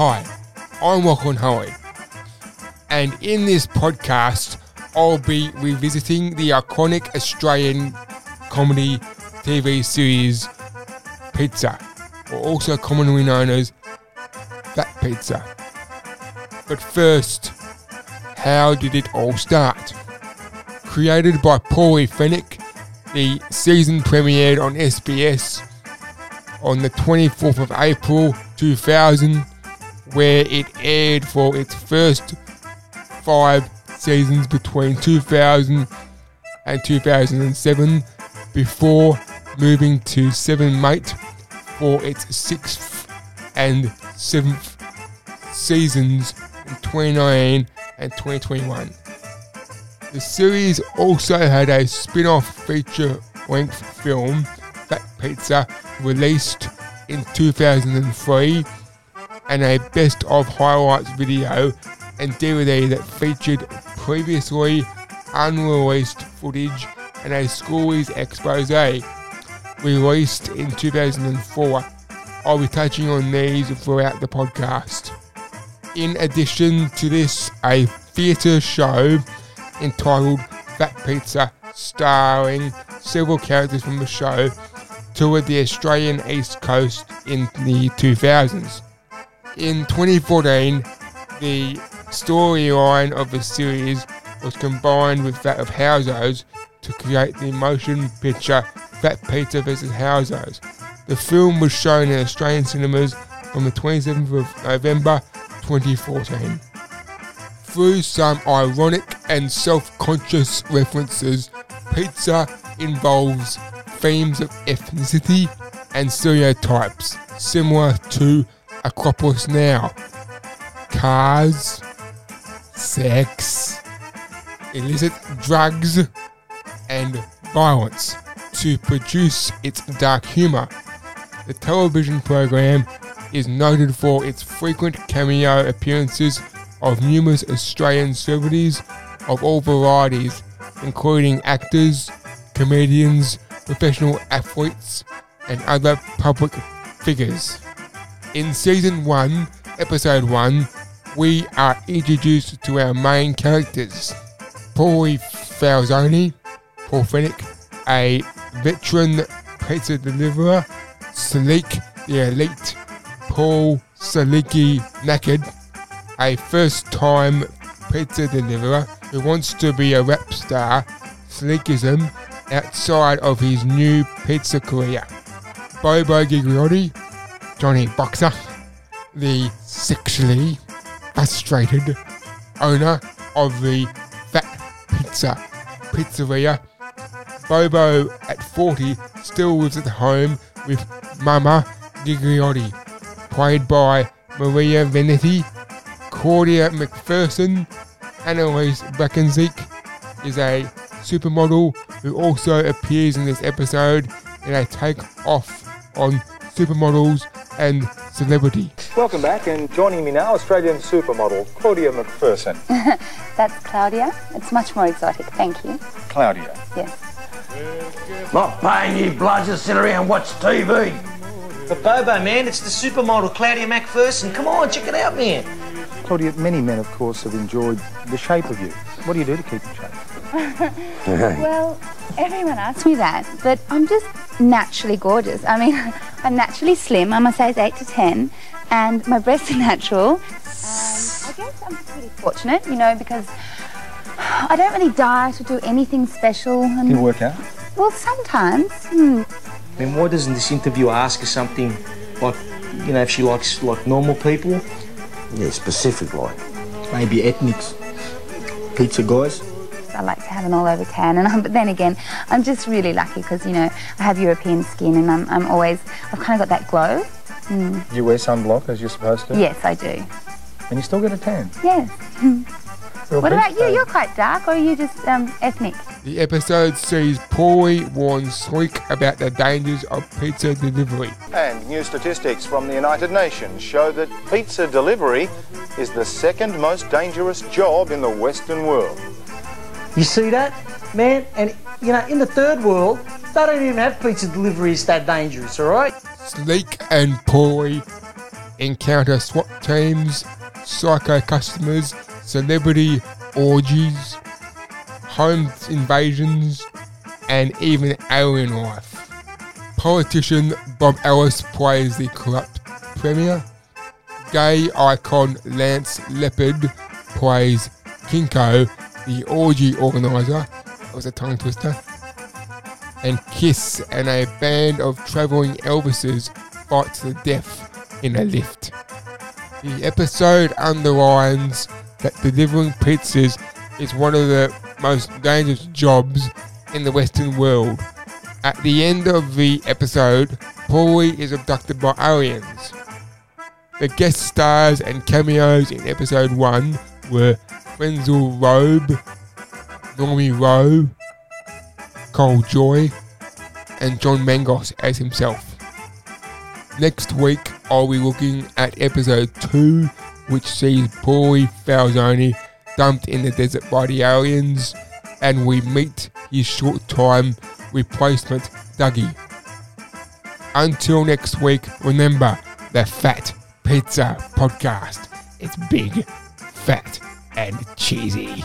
I'm Lachlan Hoey, and in this podcast, I'll be revisiting the iconic Australian comedy TV series Pizza, or also commonly known as Fat Pizza. But first, how did it all start? Created by Paulie Fenech, the season premiered on SBS on the 24th of April 2000, where it aired for its first five seasons between 2000 and 2007 before moving to Seven Mate for its sixth and seventh seasons in 2019 and 2021. The series also had a spin off feature length film, Fat Pizza, released in 2003, and a best of highlights video and DVD that featured previously unreleased footage and a school's expose released in 2004. I'll be touching on these throughout the podcast. In addition to this, a theatre show entitled Fat Pizza, starring several characters from the show, toured the Australian East Coast in the 2000s. In 2014, the storyline of the series was combined with that of Housos to create the motion picture Fat Pizza vs. Housos. The film was shown in Australian cinemas on the 27th of November 2014. Through some ironic and self conscious references, pizza involves themes of ethnicity and stereotypes similar to Acropolis Now. Cars, sex, illicit drugs, and violence to produce its dark humour. The television program is noted for its frequent cameo appearances of numerous Australian celebrities of all varieties, including actors, comedians, professional athletes, and other public figures. In season 1, episode 1, we are introduced to our main characters. Paulie Falzoni, Paul Fenech, a veteran pizza deliverer, Sleek the elite Paul Saliki Nakad, a first time pizza deliverer who wants to be a rap star, Sleekism, outside of his new pizza career. Bobo Gigliotti, Johnny Boxer, the sexually frustrated owner of the Fat Pizza Pizzeria. Bobo, at 40, still lives at home with Mama Gigliotti, played by Maria Venuti. Claudia McPherson, Annalise Braakensiek, is a supermodel who also appears in this episode in a take off on supermodels and celebrity. Welcome back, and joining me now, Australian supermodel Claudia McPherson. That's Claudia. It's much more exotic, thank you. Claudia. Yes. Not paying you bludgers sit around and watch TV. But Bobo, man, it's the supermodel Claudia McPherson. Come on, check it out, man. Claudia, many men, of course, have enjoyed the shape of you. What do you do to keep in shape? Well, everyone asks me that, but I'm just naturally gorgeous. I mean, I'm naturally slim. I'm a size 8 to 10, and my breasts are natural. And I guess I'm pretty fortunate, you know, because I don't really diet or do anything special. And, You work out? well, sometimes. Hmm. I mean, why doesn't this interviewer ask her something like, you know, if she likes like normal people? Yeah, specific like. Maybe ethnics. Pizza guys. I like to have an all-over tan, and I'm, but then again, I'm just really lucky because you know I have European skin, and I'm, I'm always I've kind of got that glow. You wear sunblock as you're supposed to? Yes, I do. And you still get a tan? Yes. Real What about you? fan. You're quite dark, or are you just um, ethnic? The episode sees Paulie warn Sleek about the dangers of pizza delivery. And new statistics from the United Nations show that pizza delivery is the second most dangerous job in the Western world. You see that, man? And you know, in the third world, they don't even have pizza delivery. It's that dangerous, all right? Sleek and Paulie encounter SWAT teams, psycho customers, celebrity orgies, home invasions, and even alien life. Politician Bob Ellis plays the corrupt premier. Gay icon Lance Leopard plays Kinko, the orgy organizer. Was a tongue twister. And Kiss and a band of traveling Elvises fight to the death in a lift. The episode underlines that delivering pizzas is one of the most dangerous jobs in the Western world. At the end of the episode, Paulie is abducted by aliens. The guest stars and cameos in episode 1 were Frenzal Rhomb, Normie Rowe, Col Joye, and John Mangos as himself. Next week, I'll be looking at episode 2, which sees Paulie Falzoni dumped in the desert by the aliens, and we meet his short time replacement, Dougie. Until next week, remember the Fat Pizza Podcast. It's big, fat, and cheesy.